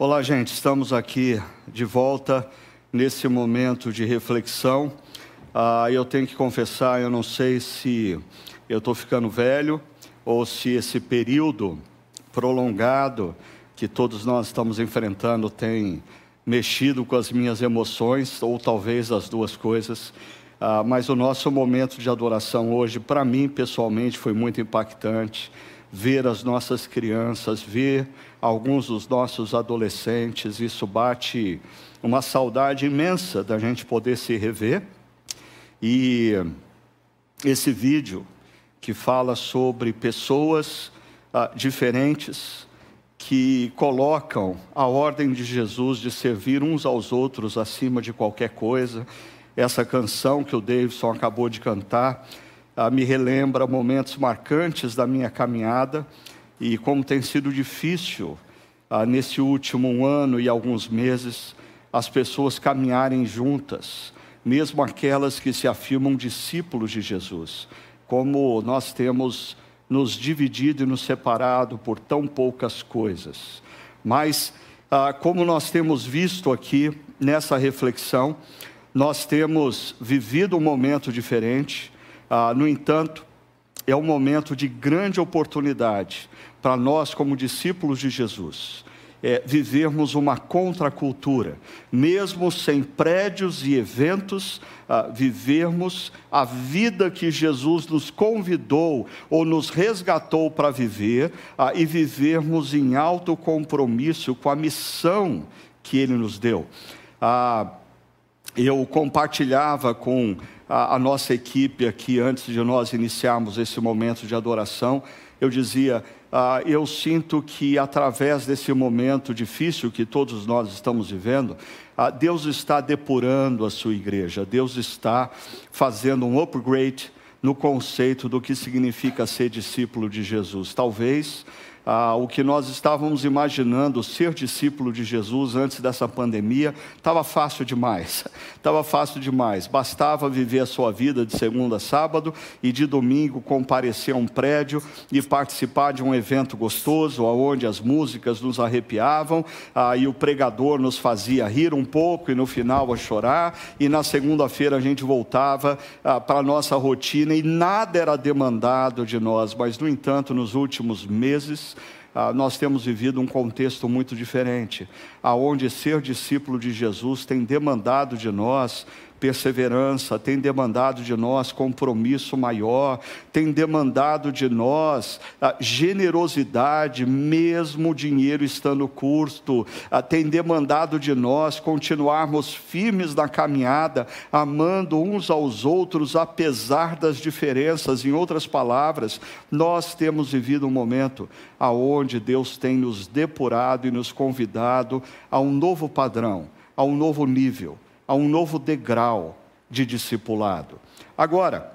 Olá, gente, estamos aqui de volta nesse momento de reflexão. Ah, eu tenho que confessar, eu não sei se eu estou ficando velho ou se esse período prolongado que todos nós estamos enfrentando tem mexido com as minhas emoções, ou talvez as duas coisas. Ah, mas o nosso momento de adoração hoje, para mim pessoalmente, foi muito impactante ver as nossas crianças, ver alguns dos nossos adolescentes, isso bate uma saudade imensa da gente poder se rever. E esse vídeo que fala sobre pessoas ah, diferentes que colocam a ordem de Jesus de servir uns aos outros acima de qualquer coisa. Essa canção que o Davidson acabou de cantar ah, me relembra momentos marcantes da minha caminhada e como tem sido difícil ah, nesse último ano e alguns meses as pessoas caminharem juntas, mesmo aquelas que se afirmam discípulos de Jesus, como nós temos nos dividido e nos separado por tão poucas coisas. Mas, ah, como nós temos visto aqui nessa reflexão, nós temos vivido um momento diferente, ah, no entanto, é um momento de grande oportunidade para nós, como discípulos de Jesus, é, vivermos uma contracultura, mesmo sem prédios e eventos, ah, vivermos a vida que Jesus nos convidou ou nos resgatou para viver ah, e vivermos em alto compromisso com a missão que Ele nos deu. Ah, eu compartilhava com a, a nossa equipe aqui, antes de nós iniciarmos esse momento de adoração, eu dizia: ah, eu sinto que através desse momento difícil que todos nós estamos vivendo, ah, Deus está depurando a sua igreja, Deus está fazendo um upgrade no conceito do que significa ser discípulo de Jesus. Talvez ah, o que nós estávamos imaginando ser discípulo de Jesus antes dessa pandemia, estava fácil demais. Estava fácil demais. Bastava viver a sua vida de segunda a sábado e de domingo comparecer a um prédio e participar de um evento gostoso, onde as músicas nos arrepiavam ah, e o pregador nos fazia rir um pouco e no final a chorar. E na segunda-feira a gente voltava ah, para a nossa rotina e nada era demandado de nós. Mas, no entanto, nos últimos meses, ah, nós temos vivido um contexto muito diferente, aonde ser discípulo de Jesus tem demandado de nós perseverança, tem demandado de nós compromisso maior, tem demandado de nós a generosidade, mesmo o dinheiro estando curto, tem demandado de nós continuarmos firmes na caminhada, amando uns aos outros, apesar das diferenças. Em outras palavras, nós temos vivido um momento aonde Deus tem nos depurado e nos convidado a um novo padrão, a um novo nível a um novo degrau de discipulado. Agora,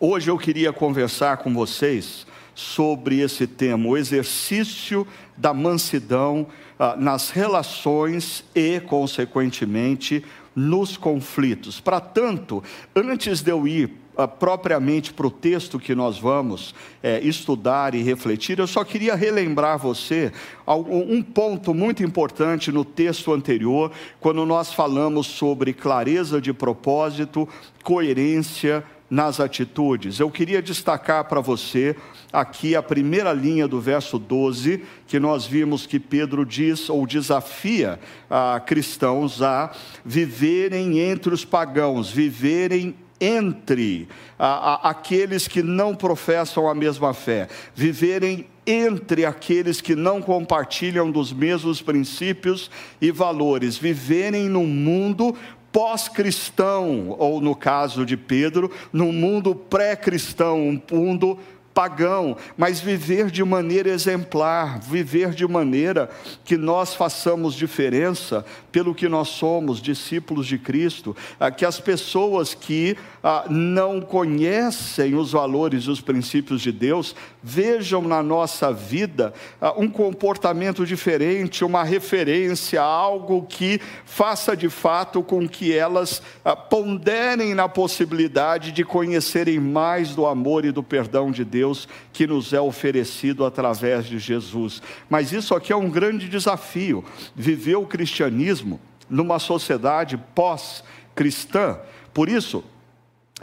hoje eu queria conversar com vocês sobre esse tema, o exercício da mansidão ah, nas relações e, consequentemente, nos conflitos. Para tanto, antes de eu ir uh, propriamente para o texto que nós vamos é, estudar e refletir, eu só queria relembrar você um ponto muito importante no texto anterior, quando nós falamos sobre clareza de propósito, coerência nas atitudes. Eu queria destacar para você aqui a primeira linha do verso 12, que nós vimos que Pedro diz ou desafia a cristãos a viverem entre os pagãos, viverem entre a, a, aqueles que não professam a mesma fé, viverem entre aqueles que não compartilham dos mesmos princípios e valores, viverem num mundo pós-cristão, ou no caso de Pedro, num mundo pré-cristão, um mundo pagão, mas viver de maneira exemplar, viver de maneira que nós façamos diferença pelo que nós somos, discípulos de Cristo, ah, que as pessoas que ah, não conhecem os valores e os princípios de Deus vejam na nossa vida ah, um comportamento diferente, uma referência, algo que faça de fato com que elas ponderem na possibilidade de conhecerem mais do amor e do perdão de Deus Deus que nos é oferecido através de Jesus. Mas isso aqui é um grande desafio, viver o cristianismo numa sociedade pós-cristã. Por isso,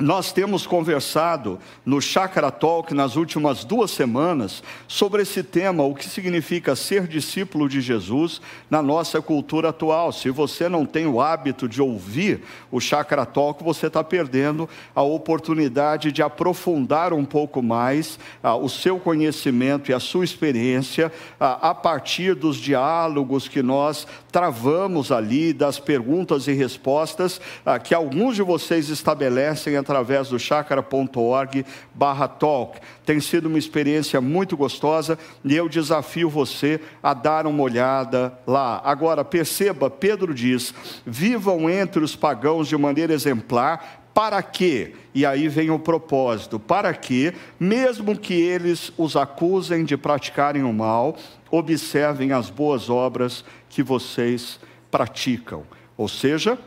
nós temos conversado no Chakra Talk nas últimas duas semanas sobre esse tema, o que significa ser discípulo de Jesus na nossa cultura atual. Se você não tem o hábito de ouvir o Chakra Talk, você está perdendo a oportunidade de aprofundar um pouco mais ah, o seu conhecimento e a sua experiência ah, a partir dos diálogos que nós travamos ali, das perguntas e respostas ah, que alguns de vocês estabelecem através do chakra.org barra talk. Tem sido uma experiência muito gostosa e eu desafio você a dar uma olhada lá. Agora, perceba, Pedro diz: vivam entre os pagãos de maneira exemplar, para quê? E aí vem o propósito: para que, mesmo que eles os acusem de praticarem o mal, observem as boas obras que vocês praticam. Ou seja,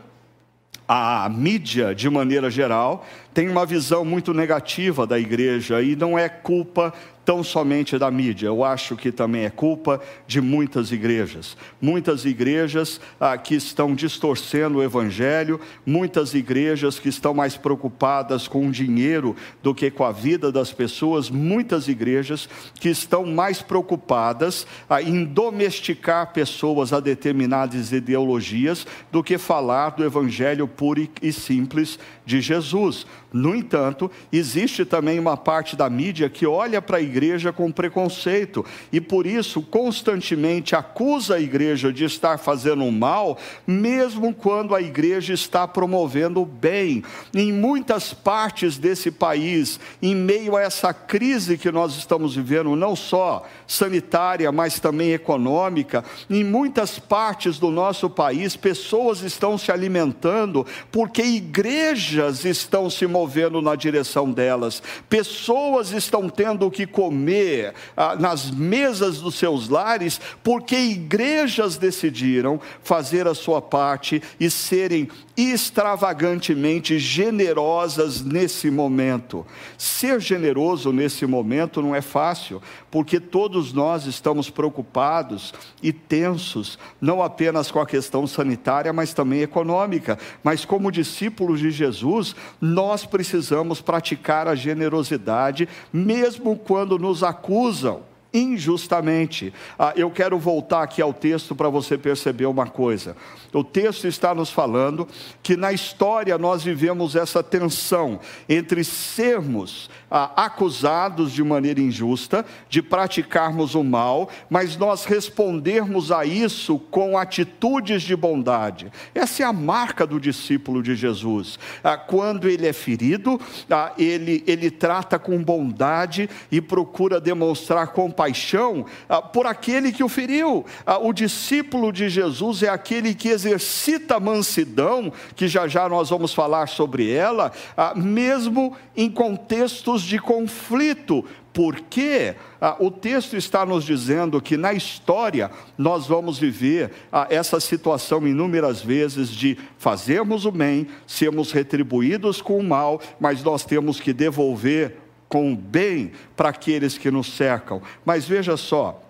a mídia, de maneira geral, tem uma visão muito negativa da igreja e não é culpa tão somente da mídia, eu acho que também é culpa de muitas igrejas. Muitas igrejas ah, que estão distorcendo o evangelho, muitas igrejas que estão mais preocupadas com o dinheiro do que com a vida das pessoas, muitas igrejas que estão mais preocupadas ah, em domesticar pessoas a determinadas ideologias do que falar do evangelho puro e simples de Jesus. No entanto, existe também uma parte da mídia que olha para a igreja com preconceito e por isso constantemente acusa a igreja de estar fazendo mal, mesmo quando a igreja está promovendo o bem. Em muitas partes desse país, em meio a essa crise que nós estamos vivendo, não só sanitária, mas também econômica, em muitas partes do nosso país, pessoas estão se alimentando porque igrejas estão se movendo na direção delas. Pessoas estão tendo o que comer ah, nas mesas dos seus lares porque igrejas decidiram fazer a sua parte e serem extravagantemente generosas nesse momento. Ser generoso nesse momento não é fácil, porque todos nós estamos preocupados e tensos, não apenas com a questão sanitária, mas também econômica. Mas, como discípulos de Jesus, nós precisamos praticar a generosidade, mesmo quando nos acusam injustamente. Ah, eu quero voltar aqui ao texto para você perceber uma coisa. O texto está nos falando que na história nós vivemos essa tensão entre sermos ah, acusados de maneira injusta, de praticarmos o mal, mas nós respondermos a isso com atitudes de bondade. Essa é a marca do discípulo de Jesus. Ah, quando ele é ferido, ah, ele, ele trata com bondade e procura demonstrar compaixão ah, por aquele que o feriu. Ah, o discípulo de Jesus é aquele que exercita mansidão, que já já nós vamos falar sobre ela, ah, mesmo em contextos de conflito, porque ah, o texto está nos dizendo que na história nós vamos viver ah, essa situação inúmeras vezes de fazermos o bem, sermos retribuídos com o mal, mas nós temos que devolver com o bem para aqueles que nos cercam. Mas veja só,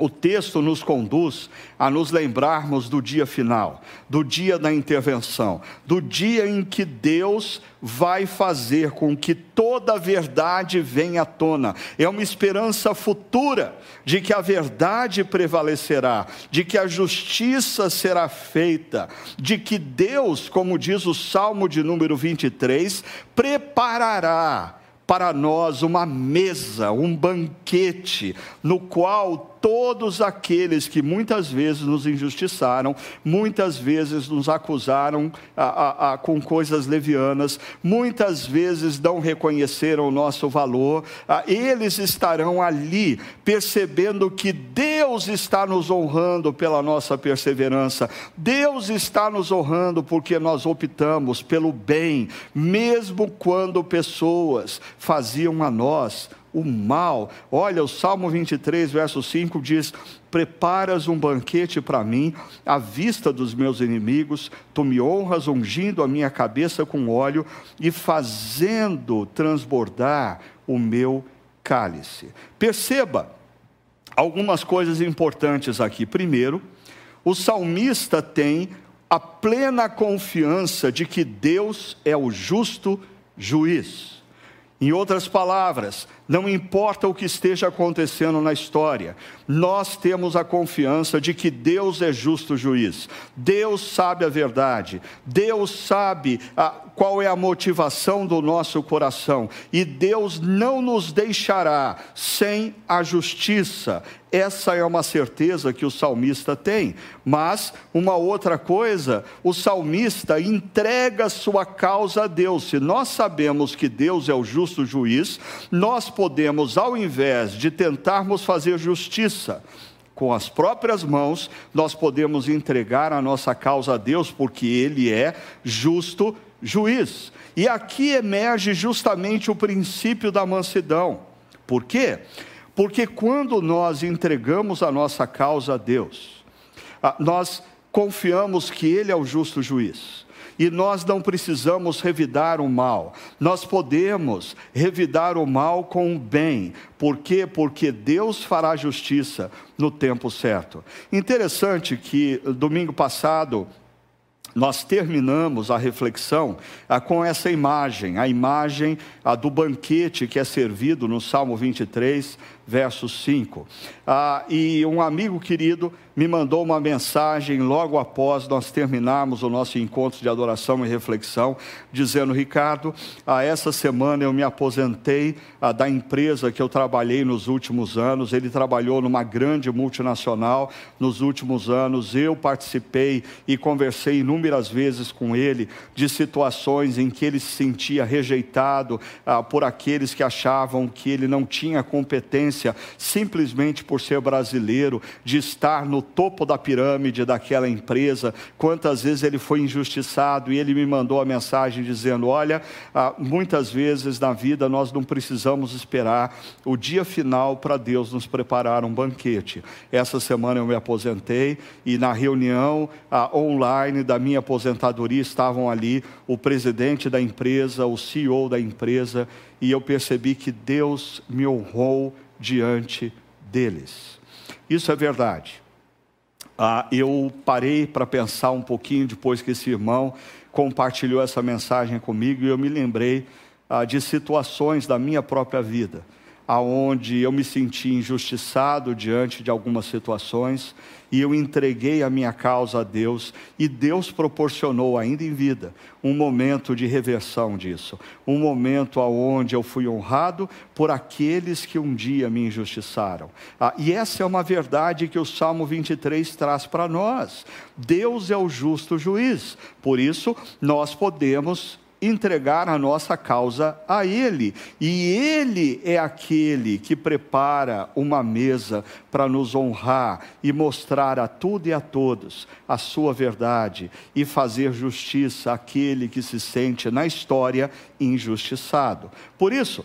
o texto nos conduz a nos lembrarmos do dia final, do dia da intervenção, do dia em que Deus vai fazer com que toda a verdade venha à tona. É uma esperança futura de que a verdade prevalecerá, de que a justiça será feita, de que Deus, como diz o Salmo de número 23, preparará para nós uma mesa, um banquete, no qual todos aqueles que muitas vezes nos injustiçaram, muitas vezes nos acusaram a, a, a, com coisas levianas, muitas vezes não reconheceram o nosso valor, eles estarão ali percebendo que Deus está nos honrando pela nossa perseverança, Deus está nos honrando porque nós optamos pelo bem, mesmo quando pessoas faziam a nós o mal. Olha, o Salmo 23, verso 5 diz: Preparas um banquete para mim, à vista dos meus inimigos, tu me honras ungindo a minha cabeça com óleo e fazendo transbordar o meu cálice. Perceba algumas coisas importantes aqui. Primeiro, o salmista tem a plena confiança de que Deus é o justo juiz. Em outras palavras, não importa o que esteja acontecendo na história, nós temos a confiança de que Deus é justo juiz, Deus sabe a verdade, Deus sabe a, qual é a motivação do nosso coração, e Deus não nos deixará sem a justiça. Essa é uma certeza que o salmista tem. Mas, uma outra coisa, o salmista entrega sua causa a Deus. Se nós sabemos que Deus é o justo juiz, nós podemos, ao invés de tentarmos fazer justiça, com as próprias mãos, nós podemos entregar a nossa causa a Deus, porque Ele é justo juiz. E aqui emerge justamente o princípio da mansidão. Por quê? Porque quando nós entregamos a nossa causa a Deus, nós confiamos que Ele é o justo juiz e nós não precisamos revidar o mal. Nós podemos revidar o mal com o bem. Por quê? Porque Deus fará justiça no tempo certo. Interessante que domingo passado nós terminamos a reflexão ah, com essa imagem, a imagem ah, do banquete que é servido no Salmo 23, verso 5. Ah, e um amigo querido me mandou uma mensagem logo após nós terminarmos o nosso encontro de adoração e reflexão, dizendo: Ricardo, ah, essa semana eu me aposentei ah, da empresa que eu trabalhei nos últimos anos. Ele trabalhou numa grande multinacional nos últimos anos. Eu participei e conversei inúmeras vezes com ele de situações em que ele se sentia rejeitado ah, por aqueles que achavam que ele não tinha competência simplesmente por ser brasileiro, de estar no topo da pirâmide daquela empresa, quantas vezes ele foi injustiçado e ele me mandou a mensagem dizendo: Olha, ah, muitas vezes na vida nós não precisamos esperar o dia final para Deus nos preparar um banquete. Essa semana eu me aposentei e na reunião ah, online da minha aposentadoria estavam ali o presidente da empresa, o CEO da empresa, e eu percebi que Deus me honrou diante deles. Isso é verdade. Ah, eu parei para pensar um pouquinho depois que esse irmão compartilhou essa mensagem comigo e eu me lembrei ah, de situações da minha própria vida aonde eu me senti injustiçado diante de algumas situações e eu entreguei a minha causa a Deus e Deus proporcionou ainda em vida um momento de reversão disso, um momento aonde eu fui honrado por aqueles que um dia me injustiçaram. Ah, e essa é uma verdade que o Salmo 23 traz para nós. Deus é o justo juiz. Por isso nós podemos entregar a nossa causa a Ele. E Ele é aquele que prepara uma mesa para nos honrar e mostrar a tudo e a todos a sua verdade e fazer justiça àquele que se sente na história injustiçado. Por isso,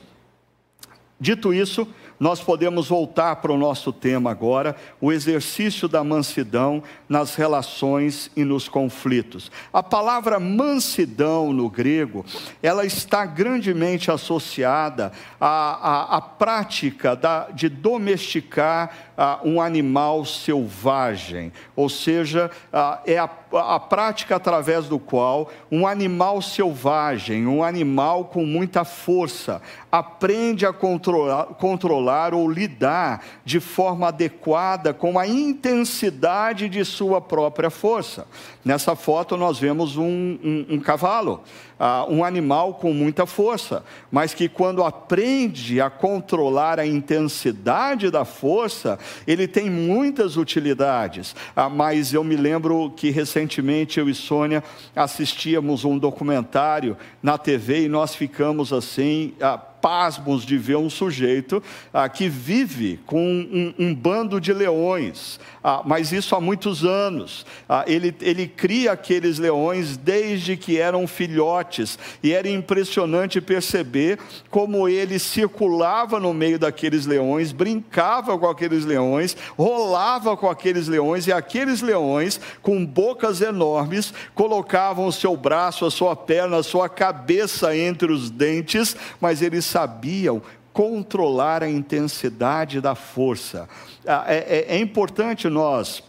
dito isso, nós podemos voltar para o nosso tema agora, o exercício da mansidão nas relações e nos conflitos. A palavra mansidão no grego, ela está grandemente associada à, à, à prática da, de domesticar uh, um animal selvagem, ou seja, uh, é a, a prática através do qual um animal selvagem, um animal com muita força, aprende a controlar, controlar ou lidar de forma adequada com a intensidade de sua própria força. Nessa foto nós vemos um, um, um cavalo uh, um animal com muita força, mas que quando aprende a controlar a intensidade da força, ele tem muitas utilidades. Uh, mas eu me lembro que recentemente eu e Sônia assistíamos um documentário na TV e nós ficamos assim. Uh, pasmos de ver um sujeito ah, que vive com um, um bando de leões, ah, mas isso há muitos anos. Ah, ele, ele cria aqueles leões desde que eram filhotes, e era impressionante perceber como ele circulava no meio daqueles leões, brincava com aqueles leões, rolava com aqueles leões, e aqueles leões, com bocas enormes, colocavam o seu braço, a sua perna, a sua cabeça entre os dentes, mas eles sabiam controlar a intensidade da força. Ah, é, é, é importante nós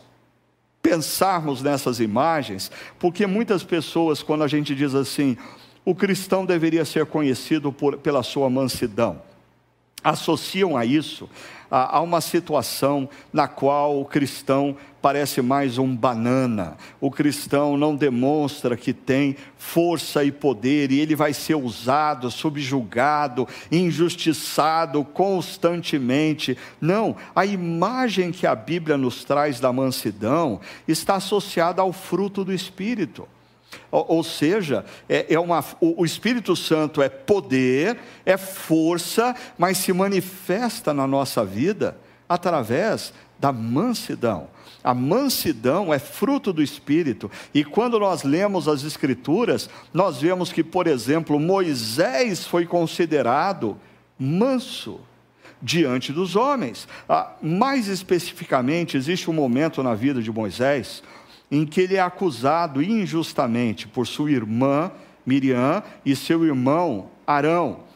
pensarmos nessas imagens, porque muitas pessoas, quando a gente diz assim, o cristão deveria ser conhecido por, pela sua mansidão, associam a isso a, a uma situação na qual o cristão parece mais um banana. O cristão não demonstra que tem força e poder e ele vai ser usado, subjugado, injustiçado constantemente. Não, a imagem que a Bíblia nos traz da mansidão está associada ao fruto do Espírito. Ou, seja, é, é uma, o, o Espírito Santo é poder, é força, mas se manifesta na nossa vida através da mansidão. A mansidão é fruto do Espírito, e quando nós lemos as Escrituras, nós vemos que, por exemplo, Moisés foi considerado manso diante dos homens. Ah, mais especificamente, existe um momento na vida de Moisés em que ele é acusado injustamente por sua irmã Miriam e seu irmão Arão.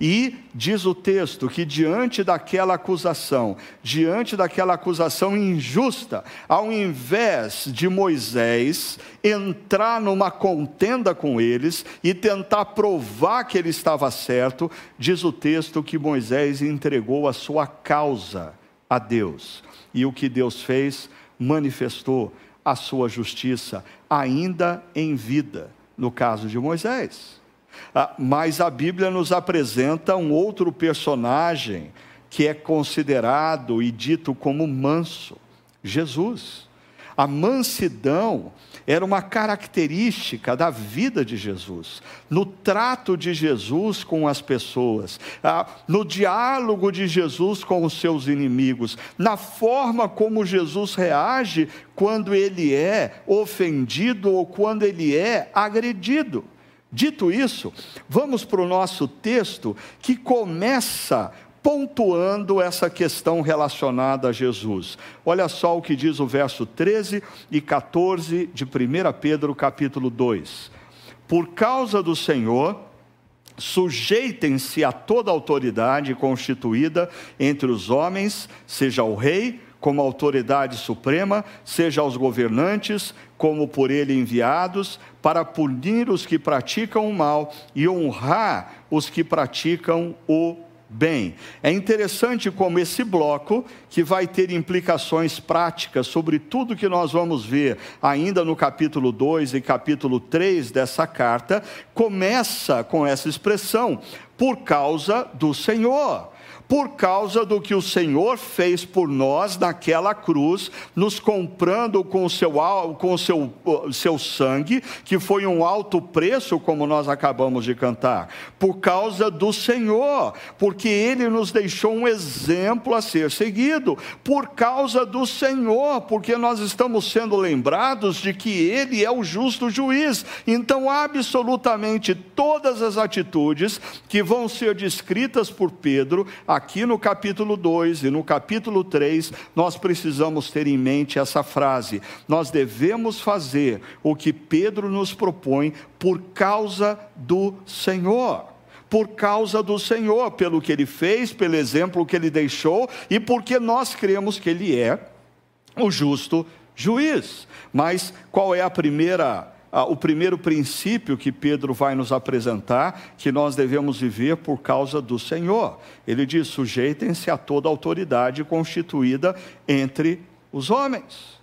E diz o texto que diante daquela acusação, diante daquela acusação injusta, ao invés de Moisés entrar numa contenda com eles e tentar provar que ele estava certo, diz o texto que Moisés entregou a sua causa a Deus. E o que Deus fez? Manifestou a sua justiça, ainda em vida, no caso de Moisés. Ah, mas a Bíblia nos apresenta um outro personagem que é considerado e dito como manso: Jesus. A mansidão era uma característica da vida de Jesus, no trato de Jesus com as pessoas, no diálogo de Jesus com os seus inimigos, na forma como Jesus reage quando ele é ofendido ou quando ele é agredido. Dito isso, vamos para o nosso texto que começa pontuando essa questão relacionada a Jesus. Olha só o que diz o verso 13 e 14 de 1 Pedro, capítulo 2. Por causa do Senhor, sujeitem-se a toda autoridade constituída entre os homens, seja o rei como autoridade suprema, seja aos governantes como por ele enviados, para punir os que praticam o mal e honrar os que praticam o bem. É interessante como esse bloco, que vai ter implicações práticas sobre tudo que nós vamos ver ainda no capítulo 2 e capítulo 3 dessa carta, começa com essa expressão, por causa do Senhor por causa do que o Senhor fez por nós naquela cruz, nos comprando com o seu, com o seu, seu sangue, que foi um alto preço, como nós acabamos de cantar, por causa do Senhor, porque Ele nos deixou um exemplo a ser seguido, por causa do Senhor, porque nós estamos sendo lembrados de que Ele é o justo juiz. Então, absolutamente todas as atitudes que vão ser descritas por Pedro, aqui no capítulo 2 e no capítulo 3, nós precisamos ter em mente essa frase: nós devemos fazer o que Pedro nos propõe por causa do Senhor por causa do Senhor, pelo que ele fez, pelo exemplo que ele deixou e porque nós cremos que ele é o justo juiz. Mas qual é a primeira ah, o primeiro princípio que Pedro vai nos apresentar, que nós devemos viver por causa do Senhor. Ele diz: sujeitem-se a toda autoridade constituída entre os homens.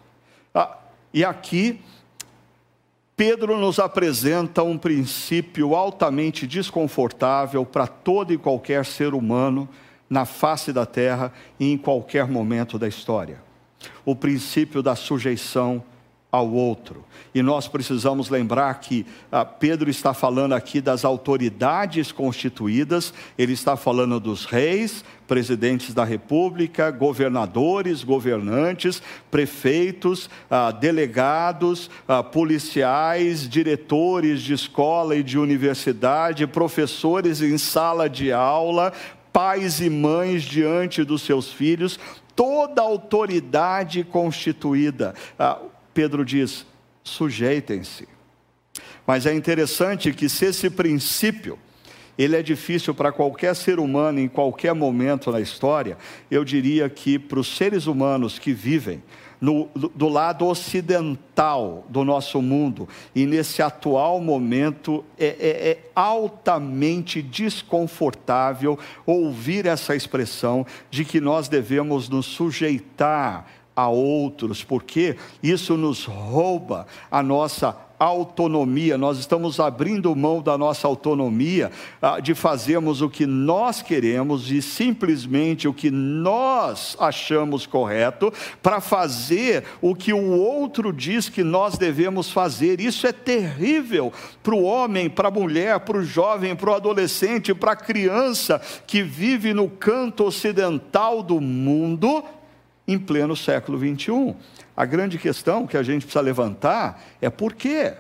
Ah, e aqui, Pedro nos apresenta um princípio altamente desconfortável para todo e qualquer ser humano na face da terra e em qualquer momento da história. O princípio da sujeição ao outro. E nós precisamos lembrar que ah, Pedro está falando aqui das autoridades constituídas, ele está falando dos reis, presidentes da república, governadores, governantes, prefeitos, ah, delegados, ah, policiais, diretores de escola e de universidade, professores em sala de aula, pais e mães diante dos seus filhos, toda autoridade constituída. Pedro diz: sujeitem-se. Mas é interessante que se esse princípio ele é difícil para qualquer ser humano em qualquer momento na história, eu diria que para os seres humanos que vivem no, do lado ocidental do nosso mundo, e nesse atual momento é, é, é altamente desconfortável ouvir essa expressão de que nós devemos nos sujeitar a outros, porque isso nos rouba a nossa autonomia, nós estamos abrindo mão da nossa autonomia ah, de fazermos o que nós queremos e simplesmente o que nós achamos correto para fazer o que o outro diz que nós devemos fazer. Isso é terrível para o homem, para a mulher, para o jovem, para o adolescente, para a criança que vive no canto ocidental do mundo em pleno século 21. A grande questão que a gente precisa levantar é por quê?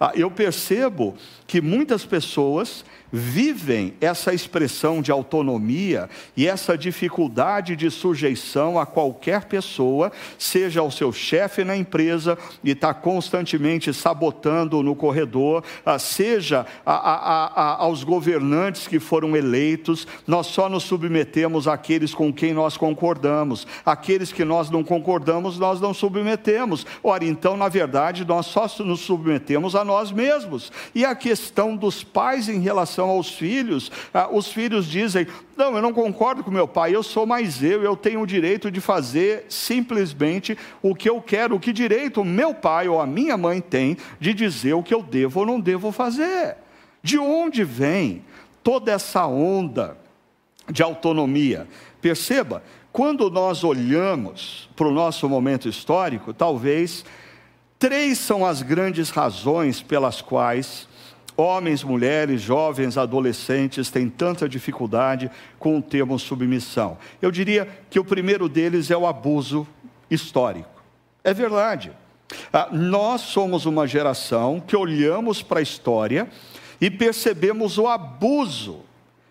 Ah, eu percebo que muitas pessoas vivem essa expressão de autonomia e essa dificuldade de sujeição a qualquer pessoa, seja ao seu chefe na empresa e está constantemente sabotando no corredor, ah, seja a, a, a, aos governantes que foram eleitos, nós só nos submetemos àqueles com quem nós concordamos, aqueles que nós não concordamos, nós não submetemos. Ora, então, na verdade, nós só nos submetemos a nós mesmos. E a questão dos pais em relação relação aos filhos, ah, os filhos dizem: Não, eu não concordo com meu pai, eu sou mais eu, eu tenho o direito de fazer simplesmente o que eu quero. O que direito meu pai ou a minha mãe tem de dizer o que eu devo ou não devo fazer? De onde vem toda essa onda de autonomia? Perceba, quando nós olhamos para o nosso momento histórico, talvez três são as grandes razões pelas quais Homens, mulheres, jovens, adolescentes têm tanta dificuldade com o termo submissão. Eu diria que o primeiro deles é o abuso histórico. É verdade. Ah, nós somos uma geração que olhamos para a história e percebemos o abuso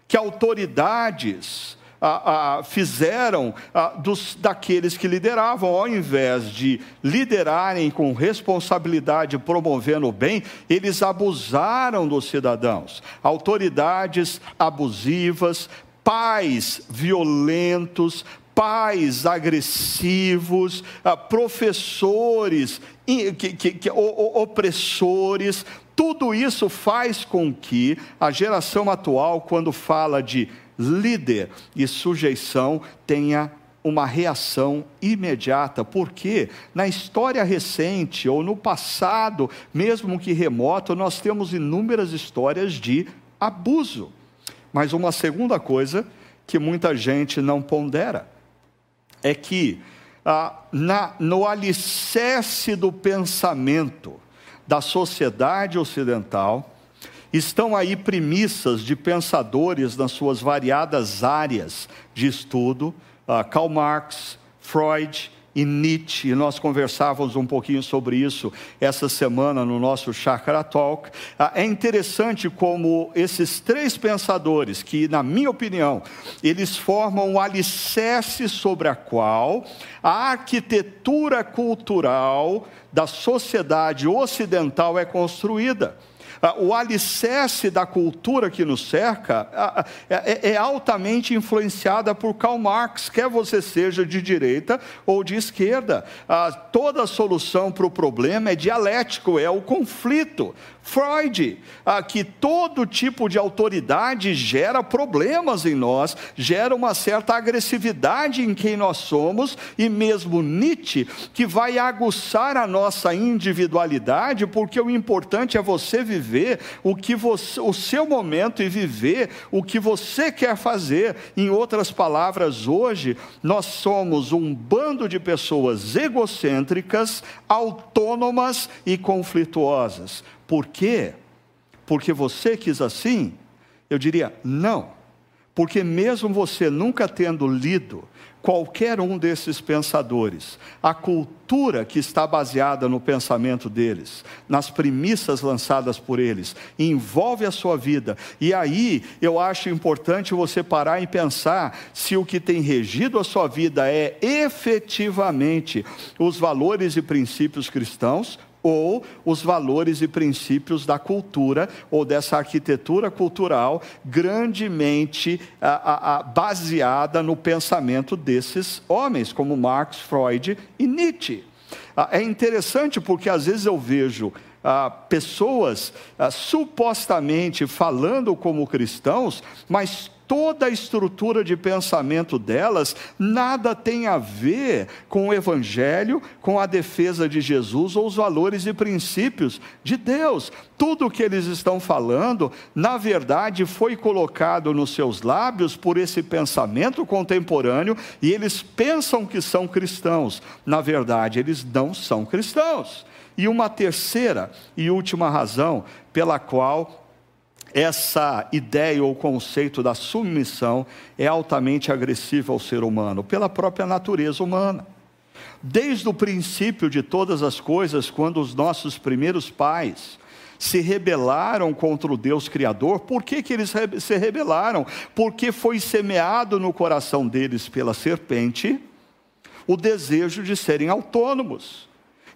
que autoridades ah, ah, fizeram ah, dos, daqueles que lideravam, ao invés de liderarem com responsabilidade, promovendo o bem, eles abusaram dos cidadãos. Autoridades abusivas, pais violentos, pais agressivos, professores que, que, que, opressores, tudo isso faz com que a geração atual, quando fala de líder e sujeição tenha uma reação imediata, porque na história recente ou no passado, mesmo que remoto, nós temos inúmeras histórias de abuso. Mas uma segunda coisa que muita gente não pondera é que ah, na, no alicerce do pensamento da sociedade ocidental, Estão aí premissas de pensadores nas suas variadas áreas de estudo, uh, Karl Marx, Freud e Nietzsche, e nós conversávamos um pouquinho sobre isso essa semana no nosso Chakra Talk. Uh, é interessante como esses três pensadores, que, na minha opinião, eles formam o alicerce sobre a qual a arquitetura cultural da sociedade ocidental é construída. Ah, o alicerce da cultura que nos cerca ah, ah, é, é altamente influenciada por Karl Marx, quer você seja de direita ou de esquerda. Toda solução para o problema é dialético, é o conflito. Freud, que todo tipo de autoridade gera problemas em nós, gera uma certa agressividade em quem nós somos, e mesmo Nietzsche, que vai aguçar a nossa individualidade, porque o importante é você viver o que você, o seu momento e viver o que você quer fazer. Em outras palavras, hoje nós somos um bando de pessoas egocêntricas, autônomas e conflituosas. Por quê? Porque você quis assim? Eu diria, não. Porque mesmo você nunca tendo lido qualquer um desses pensadores, a cultura que está baseada no pensamento deles, nas premissas lançadas por eles, envolve a sua vida. E aí eu acho importante você parar e pensar se o que tem regido a sua vida é efetivamente os valores e princípios cristãos ou os valores e princípios da cultura ou dessa arquitetura cultural grandemente a, a, a, baseada no pensamento desses homens, como Marx, Freud e Nietzsche. Ah, é interessante porque às vezes eu vejo ah, pessoas ah, supostamente falando como cristãos, mas toda a estrutura de pensamento delas nada tem a ver com o Evangelho, com a defesa de Jesus ou os valores e princípios de Deus. Tudo o que eles estão falando, na verdade, foi colocado nos seus lábios por esse pensamento contemporâneo e eles pensam que são cristãos. Na verdade, eles não são cristãos. E uma terceira e última razão pela qual essa ideia ou conceito da submissão é altamente agressiva ao ser humano, pela própria natureza humana. Desde o princípio de todas as coisas, quando os nossos primeiros pais se rebelaram contra o Deus Criador, por que, que eles se rebelaram? Porque foi semeado no coração deles pela serpente o desejo de serem autônomos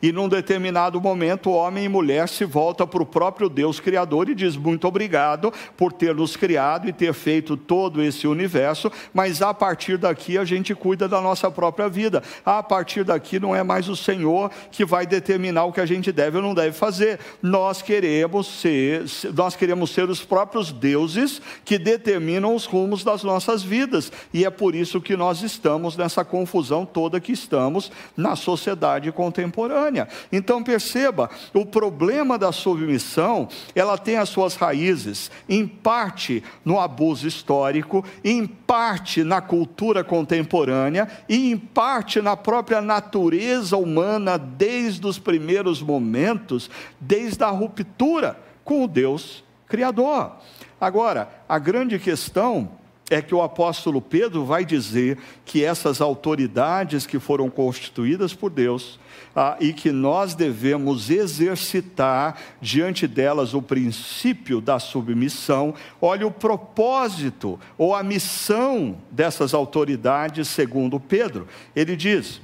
e num determinado momento, homem e mulher se volta para o próprio Deus Criador e diz: Muito obrigado por ter nos criado e ter feito todo esse universo, mas a partir daqui a gente cuida da nossa própria vida. A partir daqui não é mais o Senhor que vai determinar o que a gente deve ou não deve fazer. Nós queremos ser, nós queremos ser os próprios deuses que determinam os rumos das nossas vidas. E é por isso que nós estamos nessa confusão toda que estamos na sociedade contemporânea. Então perceba, o problema da submissão, ela tem as suas raízes em parte no abuso histórico, em parte na cultura contemporânea e em parte na própria natureza humana desde os primeiros momentos, desde a ruptura com o Deus criador. Agora, a grande questão é que o apóstolo Pedro vai dizer que essas autoridades que foram constituídas por Deus ah, e que nós devemos exercitar diante delas o princípio da submissão, olha o propósito ou a missão dessas autoridades, segundo Pedro. Ele diz: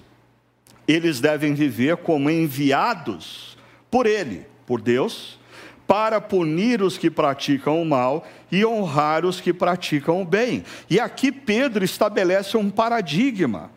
eles devem viver como enviados por Ele, por Deus para punir os que praticam o mal e honrar os que praticam o bem. E aqui Pedro estabelece um paradigma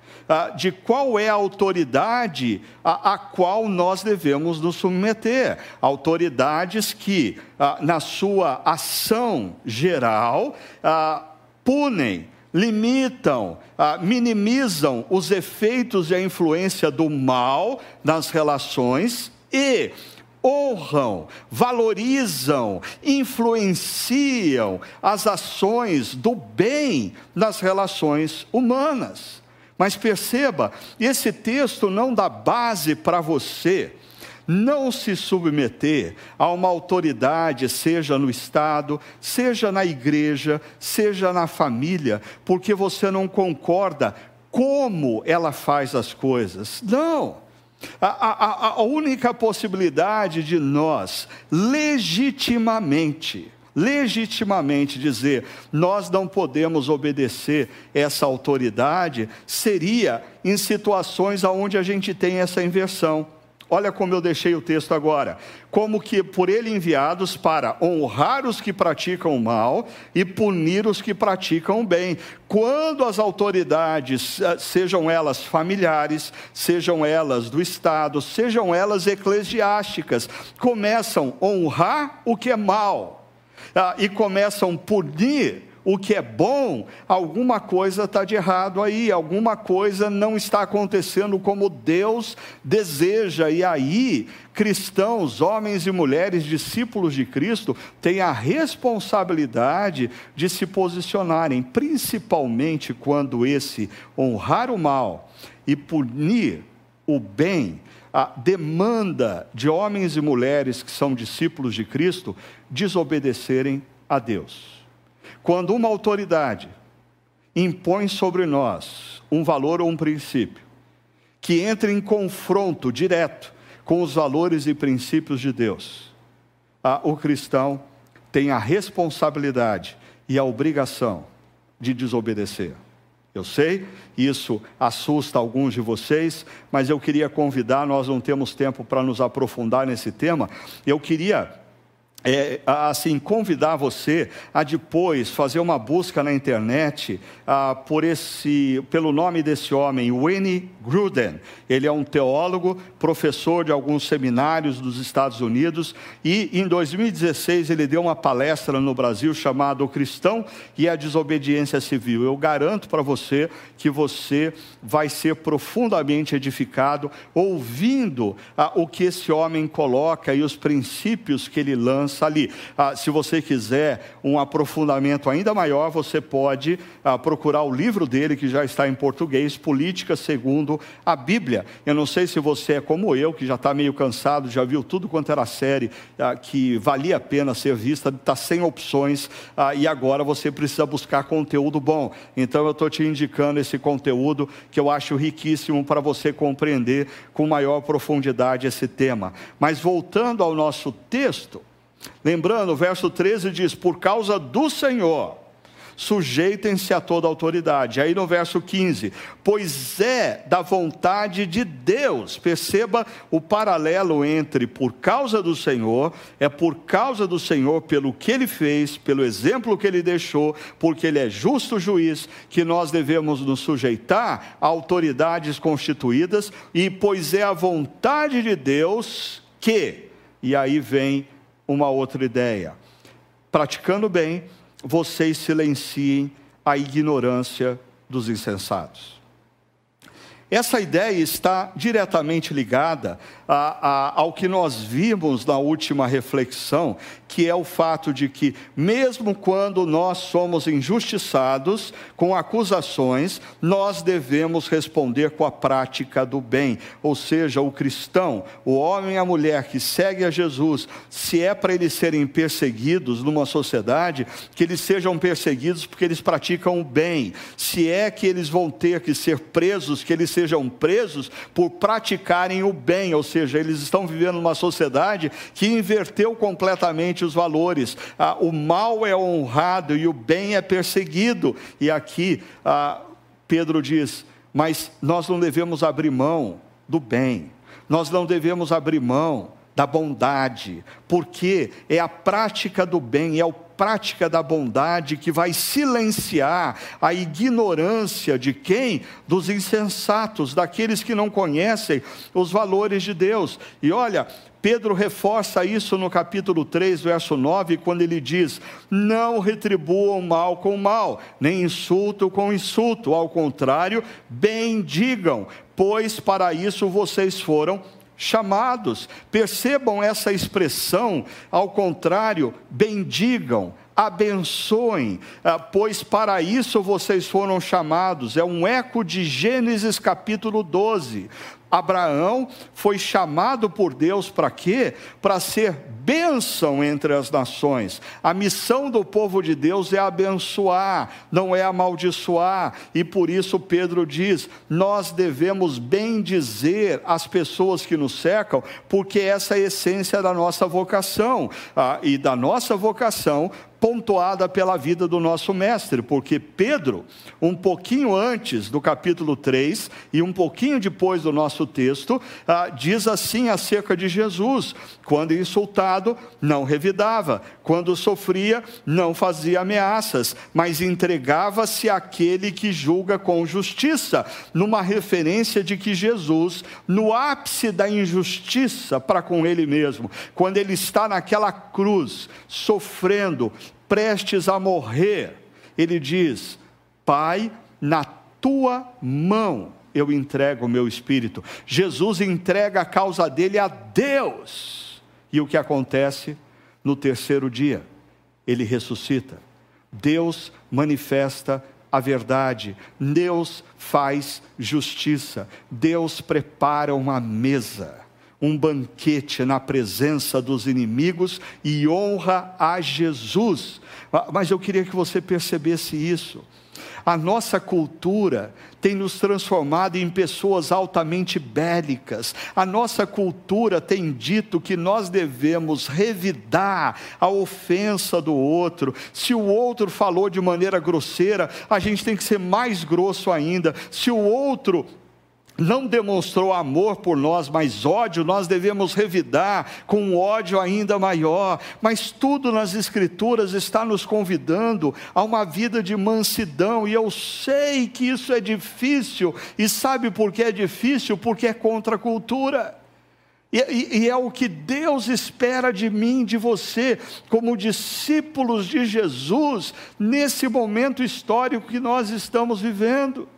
de qual é a autoridade a, a, qual nós devemos nos submeter. Autoridades que, ah, na sua ação geral, ah, punem limitam, ah, minimizam os efeitos e a influência do mal nas relações e honram, valorizam, influenciam as ações do bem nas relações humanas. Mas perceba, esse texto não dá base para você não se submeter a uma autoridade, seja no Estado, seja na igreja, seja na família, porque você não concorda como ela faz as coisas. Não. A, a, a única possibilidade de nós legitimamente, legitimamente dizer nós não podemos obedecer essa autoridade seria em situações onde a gente tem essa inversão. Olha como eu deixei o texto agora. Como que por ele enviados para honrar os que praticam o mal e punir os que praticam o bem. Quando as autoridades, eh, sejam elas familiares, sejam elas do Estado, sejam elas eclesiásticas, começam a honrar o que é mal ah, e começam a punir o que é bom, alguma coisa está de errado aí, alguma coisa não está acontecendo como Deus deseja, e aí, cristãos, homens e mulheres, discípulos de Cristo, têm a responsabilidade de se posicionarem, principalmente quando esse honrar o mal e punir o bem, a demanda de homens e mulheres que são discípulos de Cristo desobedecerem a Deus. Quando uma autoridade impõe sobre nós um valor ou um princípio que entra em confronto direto com os valores e princípios de Deus, o cristão tem a responsabilidade e a obrigação de desobedecer. Eu sei, isso assusta alguns de vocês, mas eu queria convidar, nós não temos tempo para nos aprofundar nesse tema. Eu queria é, assim convidar você a depois fazer uma busca na internet ah, por esse pelo nome desse homem Winnie Gruden. Ele é um teólogo professor de alguns seminários dos Estados Unidos e em 2016 ele deu uma palestra no Brasil chamada o cristão e a desobediência civil. Eu garanto para você que você vai ser profundamente edificado ouvindo ah, o que esse homem coloca e os princípios que ele lança ali. Ah, se você quiser um aprofundamento ainda maior, você pode ah, procurar o livro dele, que já está em português, Política segundo a Bíblia. Eu não sei se você é como eu, que já está meio cansado, já viu tudo quanto era série ah, que valia a pena ser vista, está sem opções, ah, e agora você precisa buscar conteúdo bom. Então eu estou te indicando esse conteúdo que eu acho riquíssimo para você compreender com maior profundidade esse tema. Mas voltando ao nosso texto, Lembrando, o verso 13 diz: Por causa do Senhor, sujeitem-se a toda autoridade. Aí no verso 15: Pois é da vontade de Deus. Perceba o paralelo entre por causa do Senhor, é por causa do Senhor, pelo que ele fez, pelo exemplo que ele deixou, porque ele é justo juiz, que nós devemos nos sujeitar a autoridades constituídas, e pois é a vontade de Deus que, e aí vem uma outra ideia. Praticando bem, vocês silenciem a ignorância dos insensatos. Essa ideia está diretamente ligada a, a, ao que nós vimos na última reflexão, que é o fato de que, mesmo quando nós somos injustiçados com acusações, nós devemos responder com a prática do bem. Ou seja, o cristão, o homem e a mulher que segue a Jesus, se é para eles serem perseguidos numa sociedade, que eles sejam perseguidos porque eles praticam o bem. Se é que eles vão ter que ser presos, que eles sejam presos por praticarem o bem, ou seja, eles estão vivendo numa sociedade que inverteu completamente os valores. Ah, o mal é honrado e o bem é perseguido. E aqui ah, Pedro diz: mas nós não devemos abrir mão do bem, nós não devemos abrir mão da bondade, porque é a prática do bem, é o prática da bondade que vai silenciar a ignorância de quem? Dos insensatos, daqueles que não conhecem os valores de Deus. E olha, Pedro reforça isso no capítulo 3, verso 9, quando ele diz: Não retribuam mal com mal, nem insulto com insulto, ao contrário, bendigam, pois para isso vocês foram chamados. Percebam essa expressão, ao contrário, bendigam, abençoem, ah, pois para isso vocês foram chamados. É um eco de Gênesis capítulo 12. Abraão foi chamado por Deus para quê? Para ser bênção entre as nações. A missão do povo de Deus é abençoar, não é amaldiçoar. E por isso Pedro diz: nós devemos bendizer as pessoas que nos cercam, porque essa é a essência da nossa vocação. Ah, e da nossa vocação pontuada pela vida do nosso mestre, porque Pedro, um pouquinho antes do capítulo 3 e um pouquinho depois do nosso texto, ah, diz assim acerca de Jesus: quando insultado, não revidava, quando sofria, não fazia ameaças, mas entregava-se àquele que julga com justiça, numa referência de que Jesus, no ápice da injustiça para com ele mesmo, quando ele está naquela cruz, sofrendo, prestes a morrer, ele diz: Pai, na tua mão eu entrego o meu espírito. Jesus entrega a causa dele a Deus. E o que acontece? No terceiro dia, ele ressuscita. Deus manifesta a verdade, Deus faz justiça, Deus prepara uma mesa um banquete na presença dos inimigos e honra a Jesus. Mas eu queria que você percebesse isso. A nossa cultura tem nos transformado em pessoas altamente bélicas. A nossa cultura tem dito que nós devemos revidar a ofensa do outro. Se o outro falou de maneira grosseira, a gente tem que ser mais grosso ainda. Se o outro não demonstrou amor por nós, mas ódio, nós devemos revidar com um ódio ainda maior. Mas tudo nas Escrituras está nos convidando a uma vida de mansidão, e eu sei que isso é difícil, e sabe por que é difícil? Porque é contra a cultura. E, e, é o que Deus espera de mim, de você, como discípulos de Jesus, nesse momento histórico que nós estamos vivendo.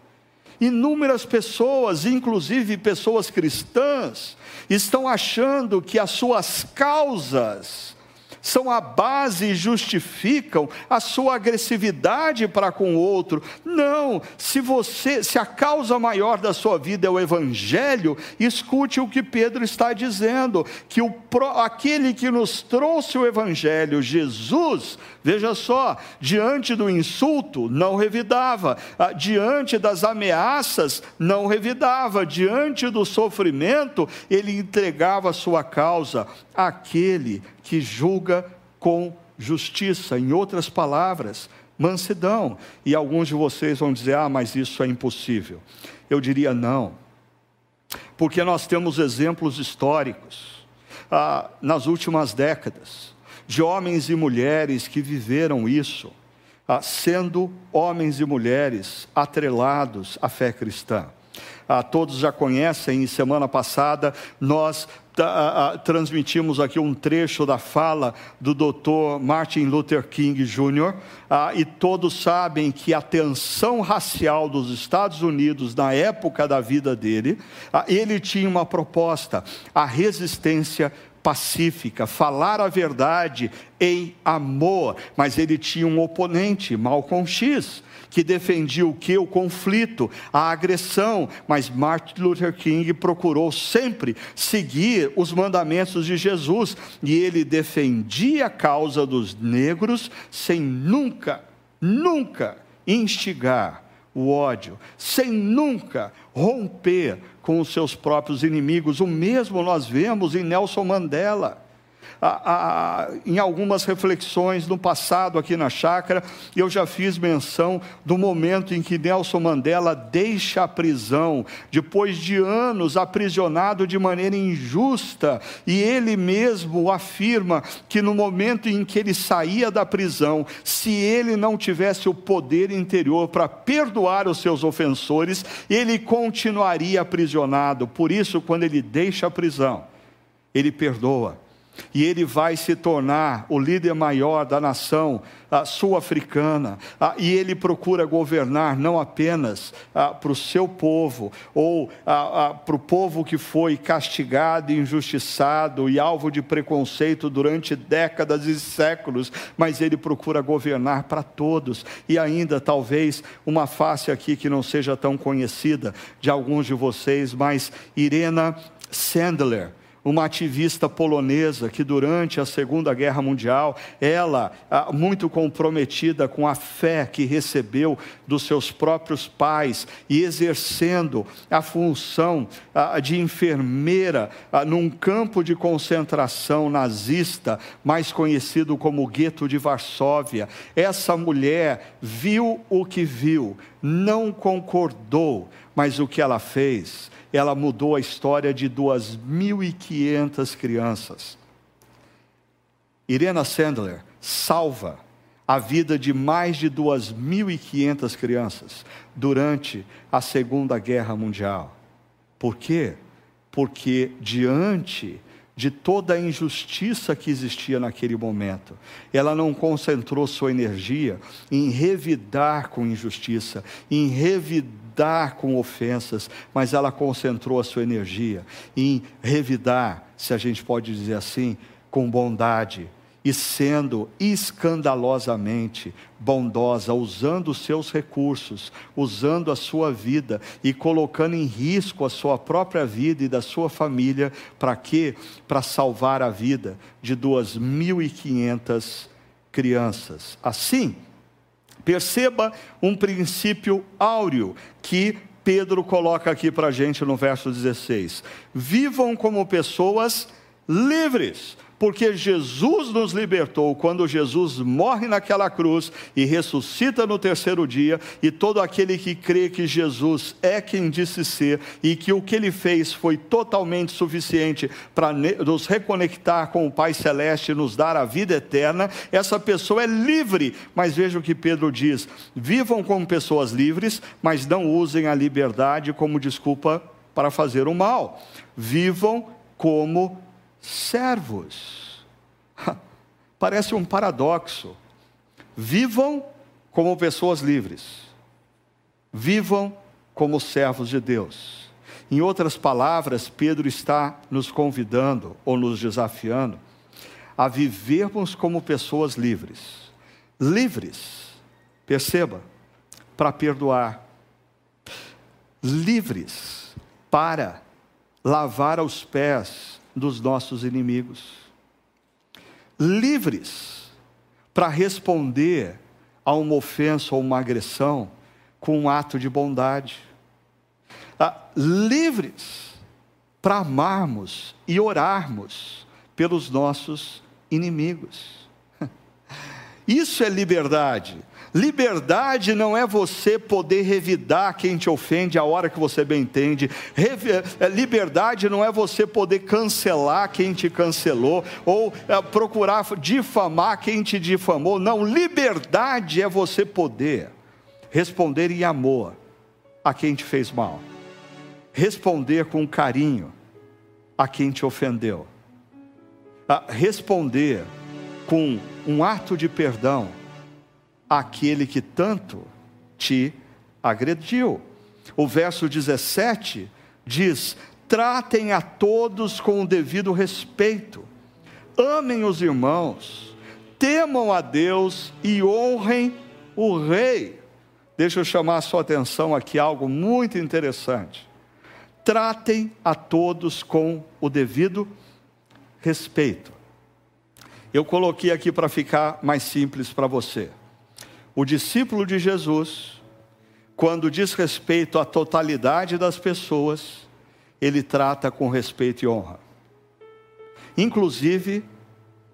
Inúmeras pessoas, inclusive pessoas cristãs, estão achando que as suas causas são a base e justificam a sua agressividade para com o outro. Não, se você, se a causa maior da sua vida é o evangelho, escute o que Pedro está dizendo, que o aquele que nos trouxe o evangelho, Jesus, veja só, diante do insulto não revidava, ah, diante das ameaças não revidava, diante do sofrimento ele entregava a sua causa àquele que julga com justiça. Em outras palavras, mansidão. E alguns de vocês vão dizer: ah, mas isso é impossível. Eu diria não, porque nós temos exemplos históricos ah, nas últimas décadas de homens e mulheres que viveram isso, ah, sendo homens e mulheres atrelados à fé cristã. Ah, todos já conhecem, semana passada nós transmitimos aqui um trecho da fala do Dr. Martin Luther King Jr., ah, e todos sabem que a tensão racial dos Estados Unidos na época da vida dele, ah, ele tinha uma proposta: a resistência pacífica, falar a verdade em amor, mas ele tinha um oponente, Malcolm X que defendia o que? O conflito, a agressão, mas Martin Luther King procurou sempre seguir os mandamentos de Jesus e ele defendia a causa dos negros sem nunca, nunca instigar o ódio, sem nunca romper com os seus próprios inimigos. O mesmo nós vemos em Nelson Mandela em algumas reflexões no passado aqui na chácara, eu já fiz menção do momento em que Nelson Mandela deixa a prisão, depois de anos aprisionado de maneira injusta, e ele mesmo afirma que no momento em que ele saía da prisão, se ele não tivesse o poder interior para perdoar os seus ofensores, ele continuaria aprisionado. Por isso, quando ele deixa a prisão, ele perdoa e ele vai se tornar o líder maior da nação sul-africana, e ele procura governar não apenas para o seu povo, ou para o povo que foi castigado, injustiçado e alvo de preconceito durante décadas e séculos, mas ele procura governar para todos, e ainda talvez uma face aqui que não seja tão conhecida de alguns de vocês, mas Irena Sandler uma ativista polonesa que durante a Segunda Guerra Mundial, ela ah, muito comprometida com a fé que recebeu dos seus próprios pais e exercendo a função ah, de enfermeira ah, num campo de concentração nazista, mais conhecido como gueto de Varsóvia. Essa mulher viu o que viu, não concordou, mas o que ela fez? ela mudou a história de 2.500 crianças. Irena Sandler salva a vida de mais de 2.500 crianças durante a Segunda Guerra Mundial. Por quê? Porque diante de toda a injustiça que existia naquele momento. Ela não concentrou sua energia em revidar com injustiça, em revidar com ofensas, mas ela concentrou a sua energia em revidar, se a gente pode dizer assim, com bondade, e sendo escandalosamente bondosa, usando os seus recursos, usando a sua vida e colocando em risco a sua própria vida e da sua família, para quê? Para salvar a vida de 2.500 crianças. Assim, Perceba um princípio áureo que Pedro coloca aqui para a gente no verso 16: vivam como pessoas livres, porque Jesus nos libertou quando Jesus morre naquela cruz e ressuscita no terceiro dia, e todo aquele que crê que Jesus é quem disse ser e que o que ele fez foi totalmente suficiente para nos reconectar com o Pai Celeste e nos dar a vida eterna, essa pessoa é livre. Mas veja o que Pedro diz: vivam como pessoas livres, mas não usem a liberdade como desculpa para fazer o mal. Vivam como servos. Parece um paradoxo. Vivam como pessoas livres. Vivam como servos de Deus. Em outras palavras, Pedro está nos convidando ou nos desafiando a vivermos como pessoas livres. Livres, perceba, para perdoar. Livres para lavar os pés dos nossos inimigos. Livres para responder a uma ofensa ou uma agressão com um ato de bondade. Ah, livres para amarmos e orarmos pelos nossos inimigos. Isso é liberdade. Liberdade não é você poder revidar quem te ofende a hora que você bem entende. Eh, liberdade não é você poder cancelar quem te cancelou ou é, procurar difamar quem te difamou. Não, liberdade é você poder responder em amor a quem te fez mal. Responder com carinho a quem te ofendeu. A responder com um ato de perdão aquele que tanto te agrediu. O verso 17 diz: tratem a todos com o devido respeito, amem os irmãos, temam a Deus e honrem o rei. Deixa eu chamar a sua atenção aqui algo muito interessante. Tratem a todos com o devido respeito. Eu coloquei aqui para ficar mais simples para você. O discípulo de Jesus, quando diz respeito à totalidade das pessoas, ele trata com respeito e honra, inclusive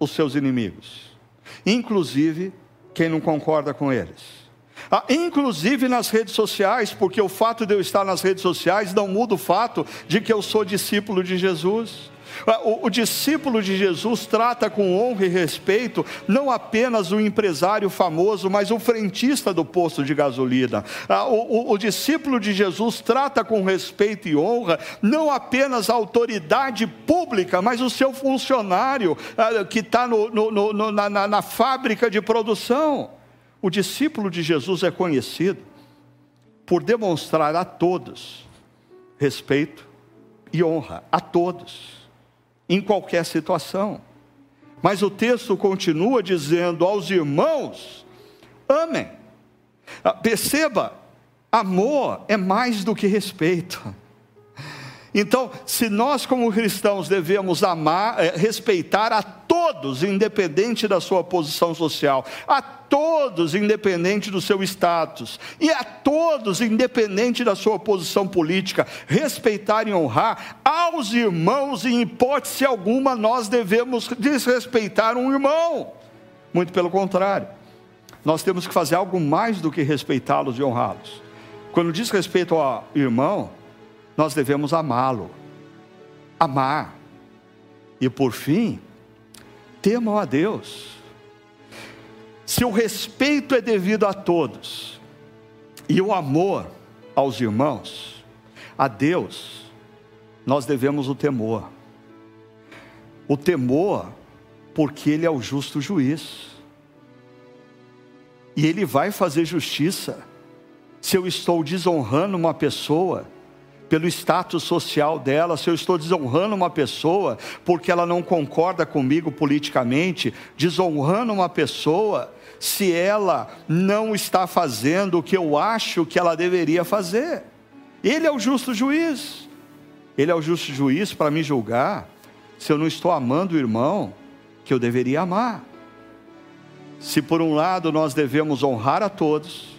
os seus inimigos, inclusive quem não concorda com eles. Ah, inclusive nas redes sociais, porque o fato de eu estar nas redes sociais não muda o fato de que eu sou discípulo de Jesus. Ah, o, o, discípulo de Jesus trata com honra e respeito não apenas o empresário famoso, mas o frentista do posto de gasolina. Ah, o, o, o discípulo de Jesus trata com respeito e honra não apenas a autoridade pública, mas o seu funcionário ah, que está no, no, no, na, na, na fábrica de produção. O discípulo de Jesus é conhecido por demonstrar a todos respeito e honra, a todos em qualquer situação. Mas o texto continua dizendo aos irmãos: amem. Ah, perceba, amor é mais do que respeito. Então, se nós como cristãos devemos amar, eh, respeitar a todos, independente da sua posição social, a todos, independente do seu status, e a todos, independente da sua posição política, respeitar e honrar aos irmãos, em hipótese alguma, nós devemos desrespeitar um irmão. Muito pelo contrário, nós temos que fazer algo mais do que respeitá-los e honrá-los. Quando diz respeito ao irmão, nós devemos amá-lo, amar, e por fim, temam a Deus. Se o respeito é devido a todos, e o amor aos irmãos, a Deus, nós devemos o temor. O temor, porque Ele é o justo juiz, e Ele vai fazer justiça. Se eu estou desonrando uma pessoa, pelo status social dela, se eu estou desonrando uma pessoa porque ela não concorda comigo politicamente, desonrando uma pessoa se ela não está fazendo o que eu acho que ela deveria fazer. Ele é o justo juiz. Ele é o justo juiz para me julgar se eu não estou amando o irmão que eu deveria amar. Se por um lado nós devemos honrar a todos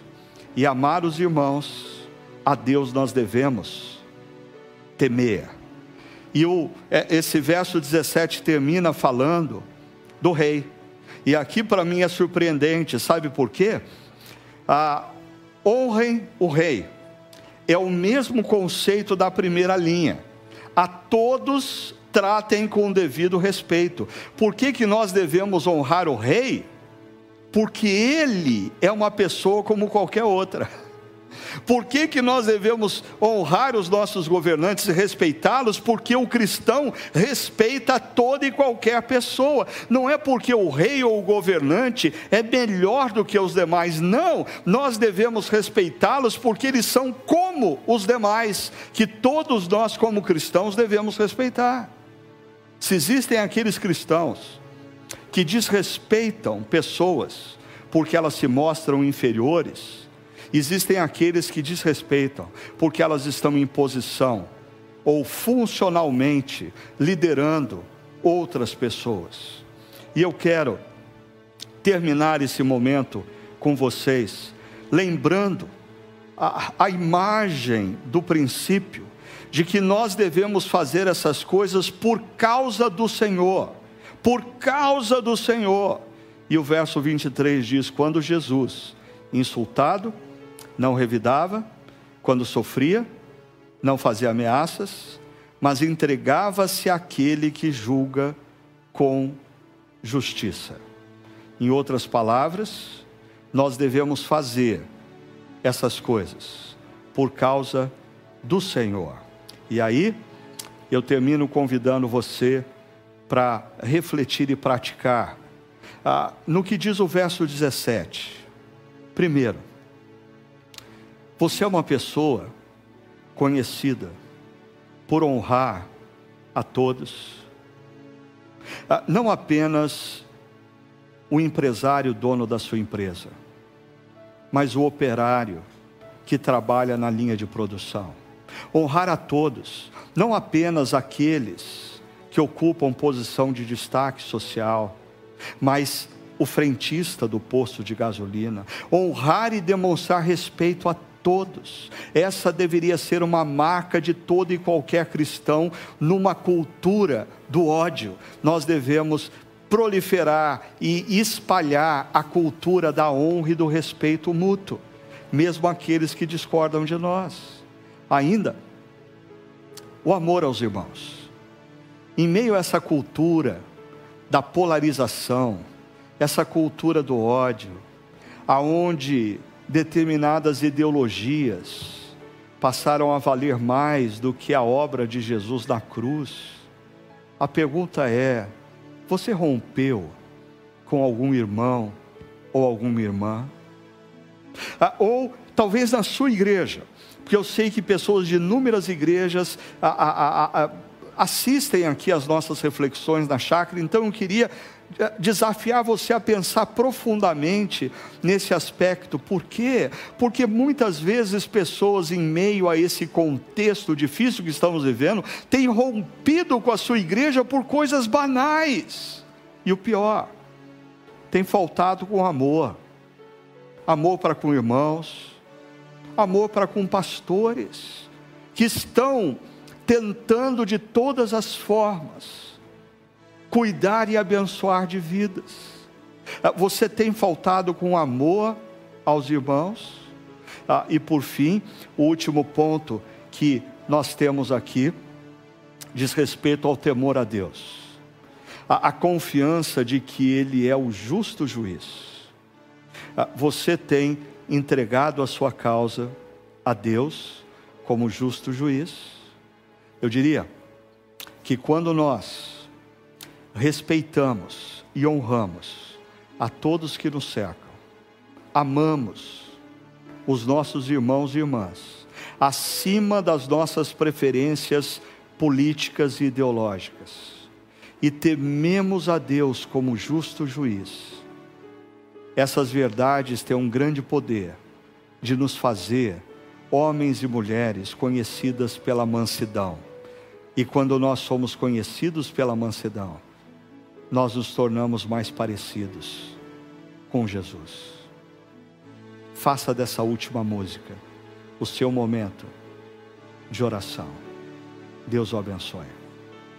e amar os irmãos, a Deus nós devemos temer. E o, é, esse verso 17 termina falando do rei. E aqui para mim é surpreendente, sabe por quê? Ah, honrem o rei. É o mesmo conceito da primeira linha. A todos tratem com devido respeito. Por que, que nós devemos honrar o rei? Porque ele é uma pessoa como qualquer outra. Por que, que nós devemos honrar os nossos governantes e respeitá-los? Porque o cristão respeita toda e qualquer pessoa. Não é porque o rei ou o governante é melhor do que os demais. Não, nós devemos respeitá-los porque eles são como os demais, que todos nós, como cristãos, devemos respeitar. Se existem aqueles cristãos que desrespeitam pessoas porque elas se mostram inferiores, Existem aqueles que desrespeitam, porque elas estão em posição ou funcionalmente liderando outras pessoas. E eu quero terminar esse momento com vocês, lembrando a, a imagem do princípio de que nós devemos fazer essas coisas por causa do Senhor, por causa do Senhor. E o verso 23 diz: quando Jesus, insultado, não revidava quando sofria, não fazia ameaças, mas entregava-se àquele que julga com justiça. Em outras palavras, nós devemos fazer essas coisas por causa do Senhor. E aí, eu termino convidando você para refletir e praticar ah, no que diz o verso 17. Primeiro, você é uma pessoa conhecida por honrar a todos, ah, não apenas o empresário dono da sua empresa, mas o operário que trabalha na linha de produção. Honrar a todos, não apenas aqueles que ocupam posição de destaque social, mas o frentista do posto de gasolina. Honrar e demonstrar respeito a todos. Essa deveria ser uma marca de todo e qualquer cristão numa cultura do ódio. Nós devemos proliferar e espalhar a cultura da honra e do respeito mútuo, mesmo aqueles que discordam de nós. Ainda, o amor aos irmãos. Em meio a essa cultura da polarização, essa cultura do ódio, aonde determinadas ideologias passaram a valer mais do que a obra de Jesus na cruz. A pergunta é: você rompeu com algum irmão ou alguma irmã? Ah, ou talvez na sua igreja, porque eu sei que pessoas de inúmeras igrejas a, a, a, assistem aqui às nossas reflexões na chácara, então eu queria desafiar você a pensar profundamente nesse aspecto. Por quê? Porque muitas vezes pessoas, em meio a esse contexto difícil que estamos vivendo, têm rompido com a sua igreja por coisas banais. E o pior, tem faltado com amor amor para com irmãos, amor para com pastores, que estão tentando de todas as formas cuidar e abençoar de vidas. Ah, você tem faltado com amor aos irmãos? Ah, e por fim, o último ponto que nós temos aqui diz respeito ao temor a Deus, a, a confiança de que Ele é o justo juiz. Ah, você tem entregado a sua causa a Deus como justo juiz? Eu diria que quando nós respeitamos e honramos a todos que nos cercam, amamos os nossos irmãos e irmãs, acima das nossas preferências políticas e ideológicas, e tememos a Deus como justo juiz. Essas verdades têm um grande poder de nos fazer homens e mulheres conhecidas pela mansidão. E quando nós somos conhecidos pela mansidão, nós nos tornamos mais parecidos com Jesus. Faça dessa última música o seu momento de oração. Deus o abençoe.